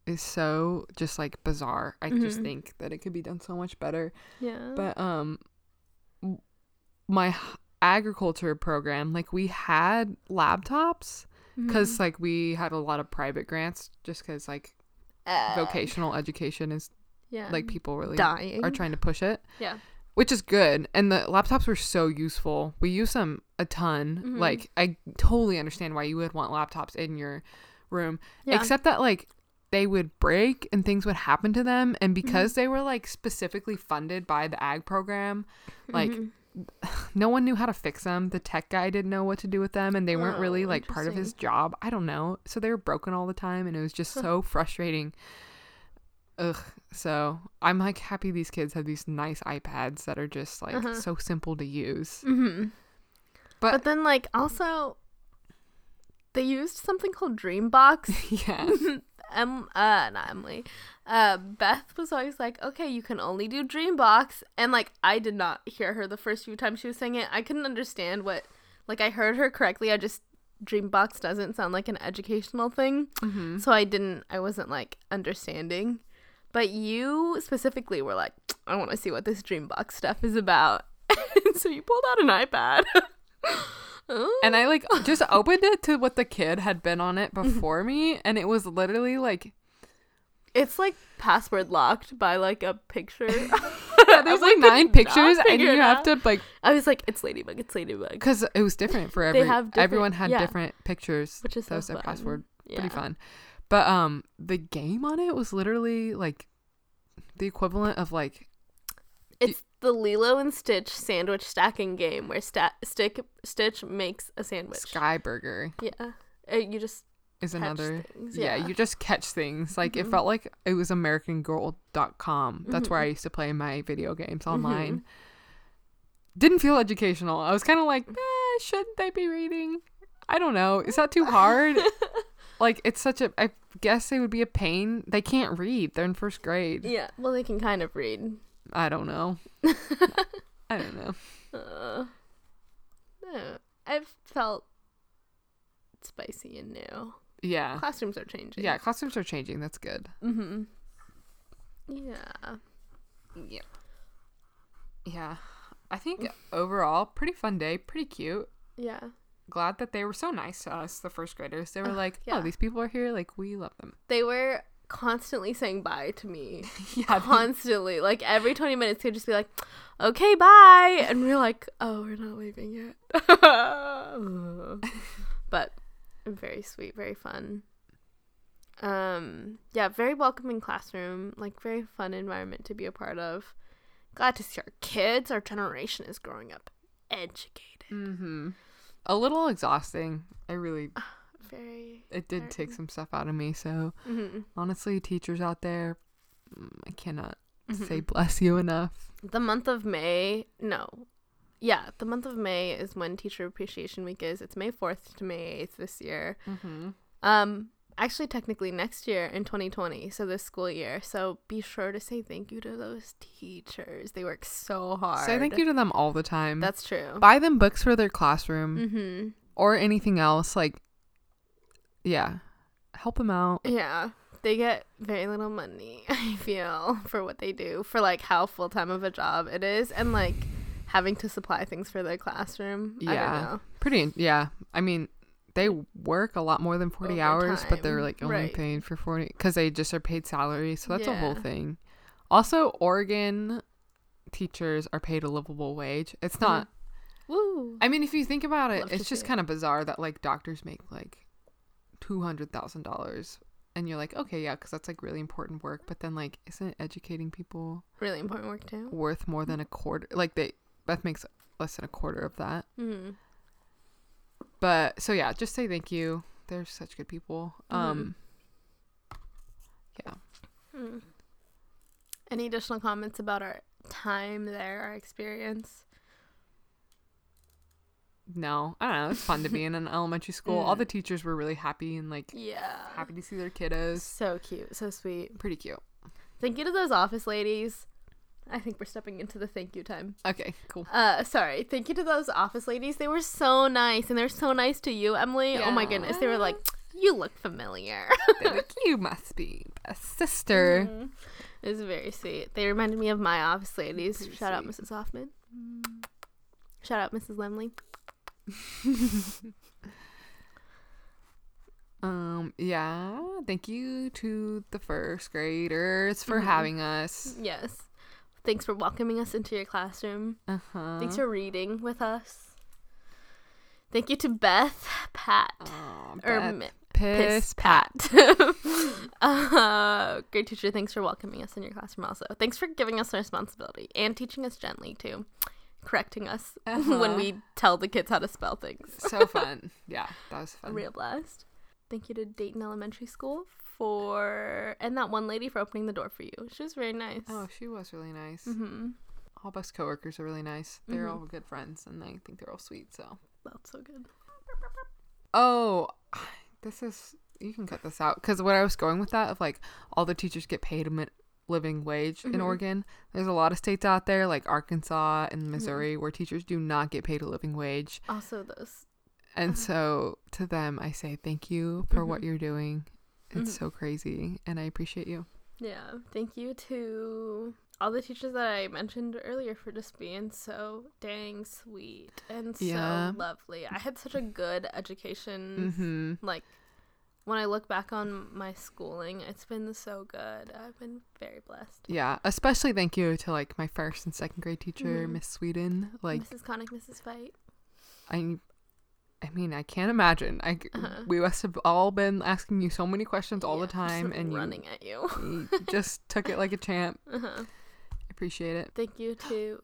is so just like bizarre. I just Mhm. think that it could be done so much better. Yeah, But um, my agriculture program, like we had laptops because Mhm. like we had a lot of private grants, just because like Uh, vocational education is yeah, like people really dying. are trying to push it. Yeah. Which is good. And the laptops were so useful. We use them a ton. Mhm. Like I totally understand why you would want laptops in your room. Yeah. Except that like they would break and things would happen to them and Mm-hmm. because they were like specifically funded by the ag program, like Mhm. no one knew how to fix them. The tech guy didn't know what to do with them and they weren't really Oh, like part of his job. I don't know. So they were broken all the time and it was just so frustrating. Ugh. So I'm like happy these kids have these nice iPads that are just like Uh-huh. so simple to use. hmm But- But, then, like, also, they used something called Dreambox. yeah. em, uh, not Emily. Uh, Beth was always like, "Okay, you can only do Dreambox," and like, I did not hear her the first few times she was saying it. I couldn't understand what, like, I heard her correctly. I just Dreambox doesn't sound like an educational thing, hmm so I didn't. I wasn't like understanding. But you specifically were like, "I want to see what this Dreambox stuff is about," so you pulled out an iPad. And I like just opened it to what the kid had been on it before me and it was literally like It's like password locked by like a picture. there's I like nine pictures and you have to like I was like, it's Ladybug, it's Ladybug. because it was different for every have different- everyone had yeah. different pictures Which is that so was their fun. password Yeah. pretty fun but um the game on it was literally like the equivalent of like It's the Lilo and Stitch sandwich stacking game where sta- stick Stitch makes a sandwich. sky burger Yeah. Uh, you just is catch another things, yeah. yeah. you just catch things like it Mhm. felt like it was americangirl.com that's where Mhm. i used to play my video games Mm-hmm. online didn't feel educational i was kind of like eh, shouldn't they be reading i don't know is that too hard like it's such a i guess it would be a pain they can't read they're in first grade yeah. Well, they can kind of read. I don't know i don't know Uh, no, I've felt spicy and new. yeah Classrooms are changing. yeah costumes are changing that's good Mm-hmm. Yeah. yeah yeah i think overall pretty fun day pretty cute Yeah. glad that they were so nice to us, the first graders. They were Ugh, like, yeah. "Oh, these people are here. Like, we love them." They were constantly saying bye to me. yeah. constantly. Like every 20 minutes, he'd just be like, okay, bye. And we're like, oh, we're not leaving yet. but very sweet, very fun. Um, yeah, very welcoming classroom, like very fun environment to be a part of. Glad to see our kids, our generation is growing up educated. Mm-hmm. A little exhausting. I really, Very. it did take some stuff out of me. So hmm honestly, teachers out there, mm, I cannot Mm-hmm. say bless you enough. the month of May, no. Yeah, the month of May is when Teacher Appreciation Week is. It's May 4th to May 8th this year. Mm-hmm. Um, actually, technically next year in 2020, so this school year. So be sure to say thank you to those teachers. They work so hard. Say thank you to them all the time. That's true. Buy them books for their classroom Mm-hmm. or anything else. Like, yeah, help them out. Yeah, they get very little money. I feel for what they do, for like how full time of a job it is, and like having to supply things for their classroom. I Yeah. don't know. Pretty, yeah. I mean, they work a lot more than 40 hours, but they're like only right. paying for 40 because they just are paid salary. So that's a whole thing. Also, Oregon teachers are paid a livable wage. It's not, mm-hmm. Woo. I mean, if you think about it, Love it's just kind of bizarre that like doctors make like $200,000 and you're like, okay, yeah, because that's like really important work. But then, like, isn't educating people really important work too. worth more than a quarter? Like, they, Beth makes less than a quarter of that. Mm-hmm. But so yeah, just say thank you. They're such good people. Mhm. Um Hmm. Any additional comments about our time there, our experience? No, I don't know. It's fun to be in an elementary school. All Mm. the teachers were really happy and like Yeah. happy to see their kiddos. So cute, so sweet. Pretty cute. Thank you to those office ladies. I think we're stepping into the thank you time. Okay, cool. Uh, sorry. Thank you to those office ladies. They were so nice, and they're so nice to you, Emily. Oh my goodness, they were like, "You look familiar." Like, you must be a sister. Mhm. It was very sweet. They reminded me of my office ladies. Pretty Shout out. Mrs. Hoffman. Shout out Mrs. Lemley. Um, yeah. Thank you to the first graders for Mhm. having us. Yes. Thanks for welcoming us into your classroom. Uh-huh. Thanks for reading with us. Thank you to Beth, Pat, Aw, or Mi- piss, Piss Pat. uh, great teacher. Thanks for welcoming us in your classroom. Also, thanks for giving us the responsibility and teaching us gently too, correcting us when Uh-huh. we tell the kids how to spell things. so fun. Yeah, that was fun. real blast. Thank you to Dayton Elementary School for and that one lady for opening the door for you. She was very nice. Oh, she was really nice. mm-hmm. All bus coworkers are really nice. They're Mhm. all good friends, and I think they're all sweet. So, That's so good. oh, this is you can cut this out because what I was going with that of like all the teachers get paid a min- living wage in Mhm. Oregon. There's a lot of states out there like Arkansas and Missouri where teachers do not get paid a living wage, Also, those and Uh-huh. so to them I say thank you for what Mhm. you're doing. It's Mhm. so crazy, and I appreciate you. Yeah, thank you to all the teachers that I mentioned earlier for just being so dang sweet and Yeah. so lovely. I had such a good education. Mm-hmm. Like, when I look back on my schooling, it's been so good. I've been very blessed. Yeah, especially thank you to like my first and second grade teacher, Mhm. Miss Sweden. Like Mrs. Connick, Mrs. Fight. I, I mean, I can't imagine. I Uh-huh. we must have all been asking you so many questions all Yeah, the time, and running at you. you, you just took it like a champ. uh-huh. Appreciate it. Thank you to.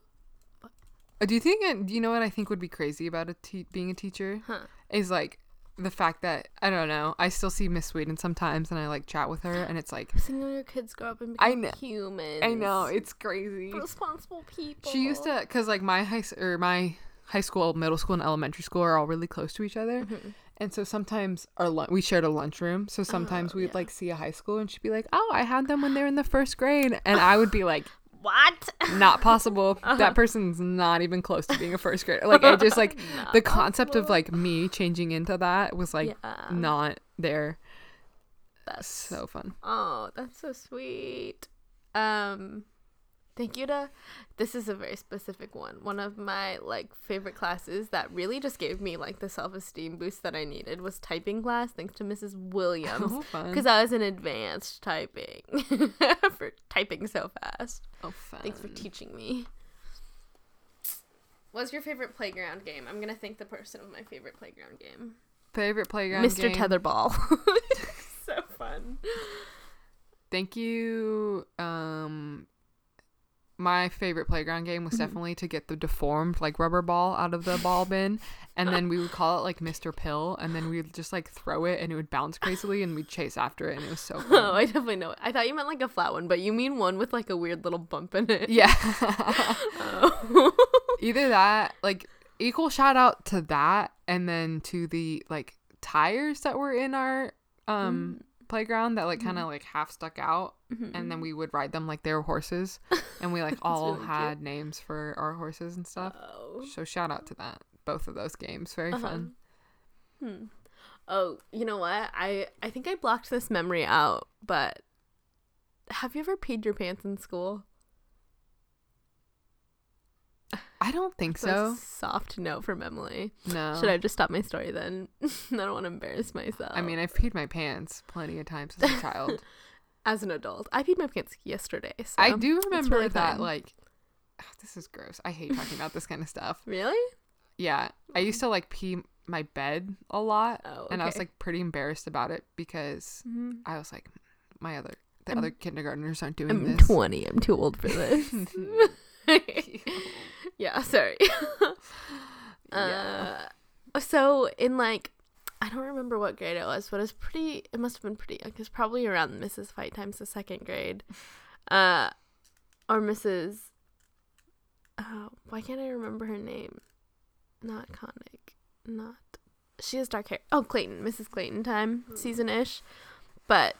Uh, do you think? Do you know what I think would be crazy about a te- being a teacher Huh. is like the fact that I don't know. I still see Miss Sweden sometimes, and I like chat with her, and it's like Seeing your kids grow up and I become know- humans. I know it's crazy. responsible people. She used to, cause like my high or my high school, middle school, and elementary school are all really close to each other, Mhm. and so sometimes our lun- we shared a lunchroom. So sometimes Oh, we'd yeah. like see a high school, and she'd be like, "Oh, I had them when they're in the first grade," and I would be like, What? "Not possible. Uh-huh. That person's not even close to being a first grader." Like I just like the concept of like me changing into that was like yeah, not there. that's So fun. Oh, that's so sweet. Um, Thank you to this is a very specific one. One of my like favorite classes that really just gave me like the self-esteem boost that I needed was typing class thanks to Mrs. Williams Oh, because I was in advanced typing for typing so fast. oh, fun. Thanks for teaching me. What's your favorite playground game? I'm gonna thank the person of my favorite playground game. Favorite playground Mr. game? Mr. Tetherball. so fun. Thank you. Um, my favorite playground game was Mhm. definitely to get the deformed like rubber ball out of the ball bin, and then we would call it like Mr. Pill, and then we'd just like throw it, and it would bounce crazily, and we'd chase after it, and it was so Oh. I definitely know it. I thought you meant like a flat one, but you mean one with like a weird little bump in it. yeah. Oh. Either that, like equal shout out to that, and then to the like tires that were in our um playground that like kind of like half stuck out Mhm. and then we would ride them like they were horses and we like all really cute. had names for our horses and stuff Oh. so shout out to that both of those games very Uh-huh. fun Hmm. Oh, you know what? I I think I blocked this memory out, but have you ever peed your pants in school? I don't think so a soft no from Emily. no Should I just stop my story then? I don't want to embarrass myself. i mean i've peed my pants plenty of times as a child as an adult, I peed my pants yesterday. So. i do remember really that fun. like this is gross i hate talking about this kind of stuff Really? yeah i used to like pee my bed a lot Oh, and i was like pretty embarrassed about it because Mhm. i was like my other the I'm- other kindergartners aren't doing this. I'm 20. I'm too old for this. Yeah, sorry. yeah. Uh, so in like, I don't remember what grade it was, but it's pretty. It must have been pretty young. It's probably around Mrs. Fight Times, the second grade, uh, or Mrs. Oh, why can't I remember her name? Not Connick. Not. She has dark hair. Oh, Clayton. Mrs. Clayton time season ish, but.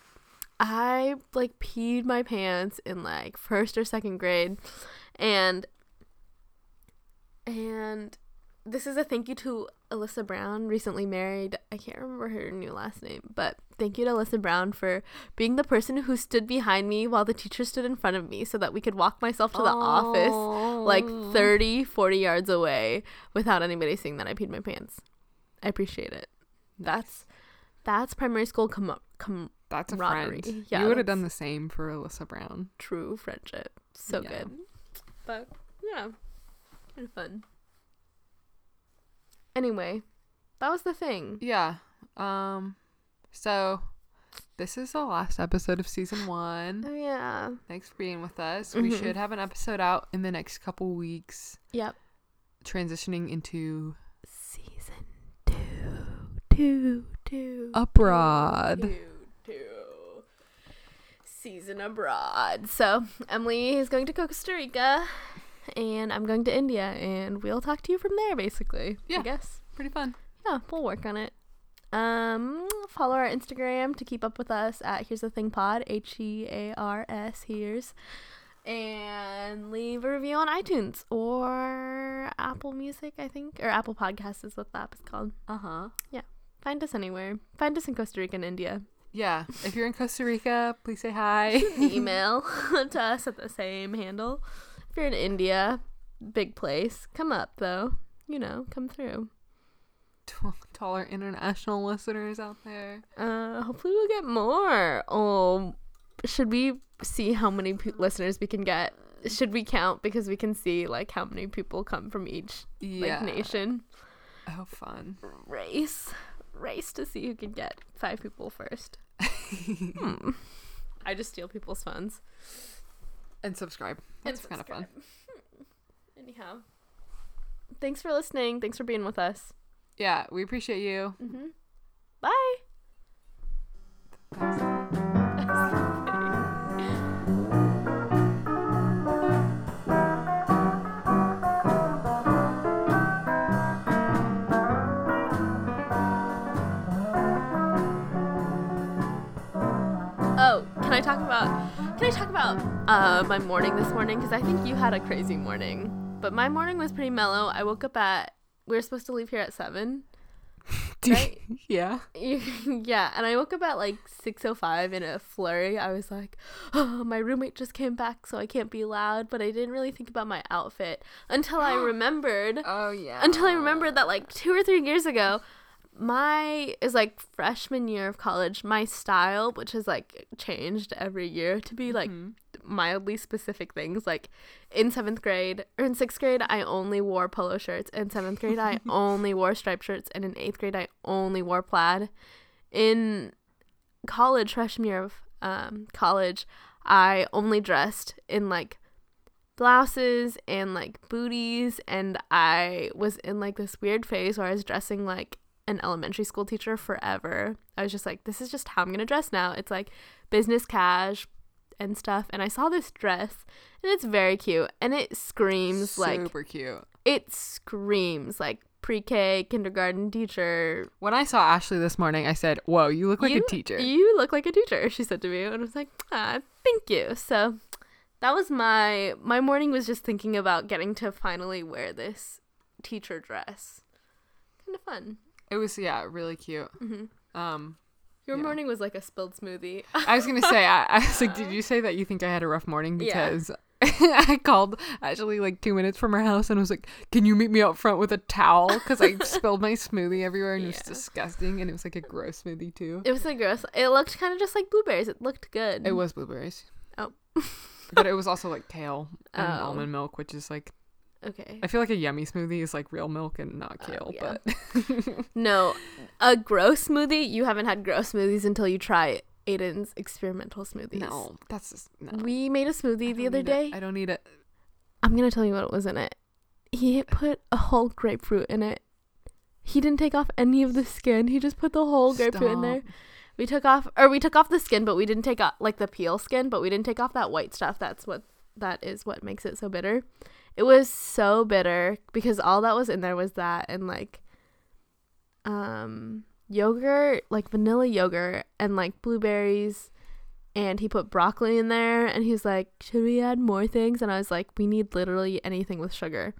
I like peed my pants in like first or second grade and and this is a thank you to Alyssa Brown, recently married. I can't remember her new last name, but thank you to Alyssa Brown for being the person who stood behind me while the teacher stood in front of me so that we could walk myself to the office like 30, 40 yards away without anybody seeing that I peed my pants. I appreciate it. That's that's primary school com- com- That's a friend. Yeah, you would have done the same for Alyssa Brown. true friendship. So Yeah. good. But yeah, of fun. Anyway, that was the thing. Yeah. Um. So, this is the last episode of season one. Oh yeah. Thanks for being with us. We Mhm. should have an episode out in the next couple weeks, Yep. transitioning into Season two, two, two. abroad. Two, two. Season abroad. So Emily is going to Costa Rica, and I'm going to India, and we'll talk to you from there, basically. Yeah. I guess. Pretty fun. Yeah, we'll work on it. Um, follow our Instagram to keep up with us at Here's the Thing Pod, H E A R S, here's. And leave a review on iTunes or Apple Music, I think, or Apple Podcasts is what the app is called. Uh huh. Yeah. Find us anywhere. Find us in Costa Rica and India. Yeah. If you're in Costa Rica, please say hi. Email to us at the same handle. If you're in India, big place, come up though. You know, come through. to international listeners out there. Uh, hopefully we'll get more. Oh, should we see how many pe- listeners we can get? Should we count because we can see like how many people come from each Yeah. like nation? Oh, fun. Race, race to see who can get five people first. Hmm. I just steal people's funds. And subscribe. That's kind of fun. Anyhow, thanks for listening. Thanks for being with us. Yeah, we appreciate you. Mm-hmm. Bye. Thanks. Oh, can I talk about? Can I talk about uh, my morning this morning? Because I think you had a crazy morning, but my morning was pretty mellow. I woke up at. We were supposed to leave here at seven, right? yeah. yeah, and I woke up at like 6:05 in a flurry. I was like, "Oh, my roommate just came back, so I can't be loud." But I didn't really think about my outfit until I remembered. Oh yeah. Until I remembered that like 2 or 3 years ago, my is like freshman year of college, my style, which has like changed every year to be like Mhm. Mildly specific things. Like in seventh grade or in sixth grade, I only wore polo shirts. In seventh grade, I only wore striped shirts. And in eighth grade, I only wore plaid. In college, freshman year of um, college, I only dressed in like blouses and like booties. And I was in like this weird phase where I was dressing like an elementary school teacher forever. I was just like, this is just how I'm going to dress now. It's like business cash, and stuff and I saw this dress and it's very cute and it screams like super cute. it screams like pre-K kindergarten teacher. When I saw Ashley this morning, I said, "Whoa, you look like You- a teacher." You look like a teacher, she said to me and I was like, "Ah, thank you." So that was my my morning was just thinking about getting to finally wear this teacher dress. Kind of fun. It was yeah, really cute. hmm Um, Your Yeah. morning was like a spilled smoothie. I was gonna say, I, I was like, did you say that you think I had a rough morning Yeah. because I called actually like two minutes from her house and I was like, "Can you meet me out front with a towel?" Because I spilled my smoothie everywhere and it was disgusting and it was like a gross smoothie too. it was like gross. It looked kind of just like blueberries. It looked good. It was blueberries. Oh. but it was also like kale and Oh. almond milk, which is like okay. I feel like a yummy smoothie is like real milk and not Oh, kale. yeah. But No, a gross smoothie. You haven't had gross smoothies until you try Aiden's experimental smoothies. no, that's just, no. We made a smoothie the other day. it. I don't need it. I'm gonna tell you what was in it. He put a whole grapefruit in it. He didn't take off any of the skin. He just put the whole grapefruit in there. We took off, or we took off the skin, but we didn't take off like the peel skin, but we didn't take off that white stuff. That's what that is what makes it so bitter. It was so bitter because all that was in there was that and like um yogurt, like vanilla yogurt and like blueberries and he put broccoli in there and he's like, "Should we add more things?" And I was like, "We need literally anything with sugar."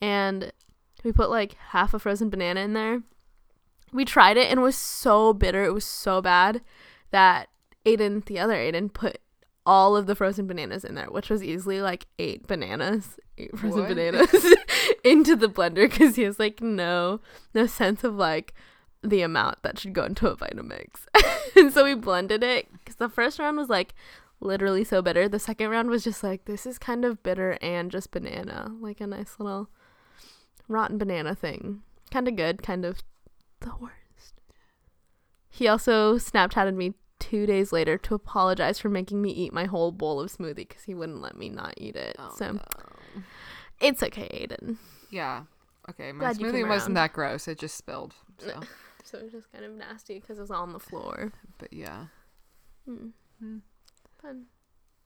And we put like half a frozen banana in there. We tried it and it was so bitter. It was so bad that Aiden, the other Aiden, put all of the frozen bananas in there, which was easily like eight bananas, eight frozen What? bananas into the blender because he has like no no sense of like the amount that should go into a Vitamix. and so we blended it because the first round was like literally so bitter. The second round was just like this is kind of bitter and just banana, like a nice little rotten banana thing. Kind of good, kind of the worst. He also Snapchatted me two days later to apologize for making me eat my whole bowl of smoothie because he wouldn't let me not eat it. Oh, so no. it's okay, Aiden. Yeah. Okay, my Glad smoothie wasn't that gross. It just spilled. So, So it was just kind of nasty because it was all on the floor. but yeah. Hmm. Hmm. Fun.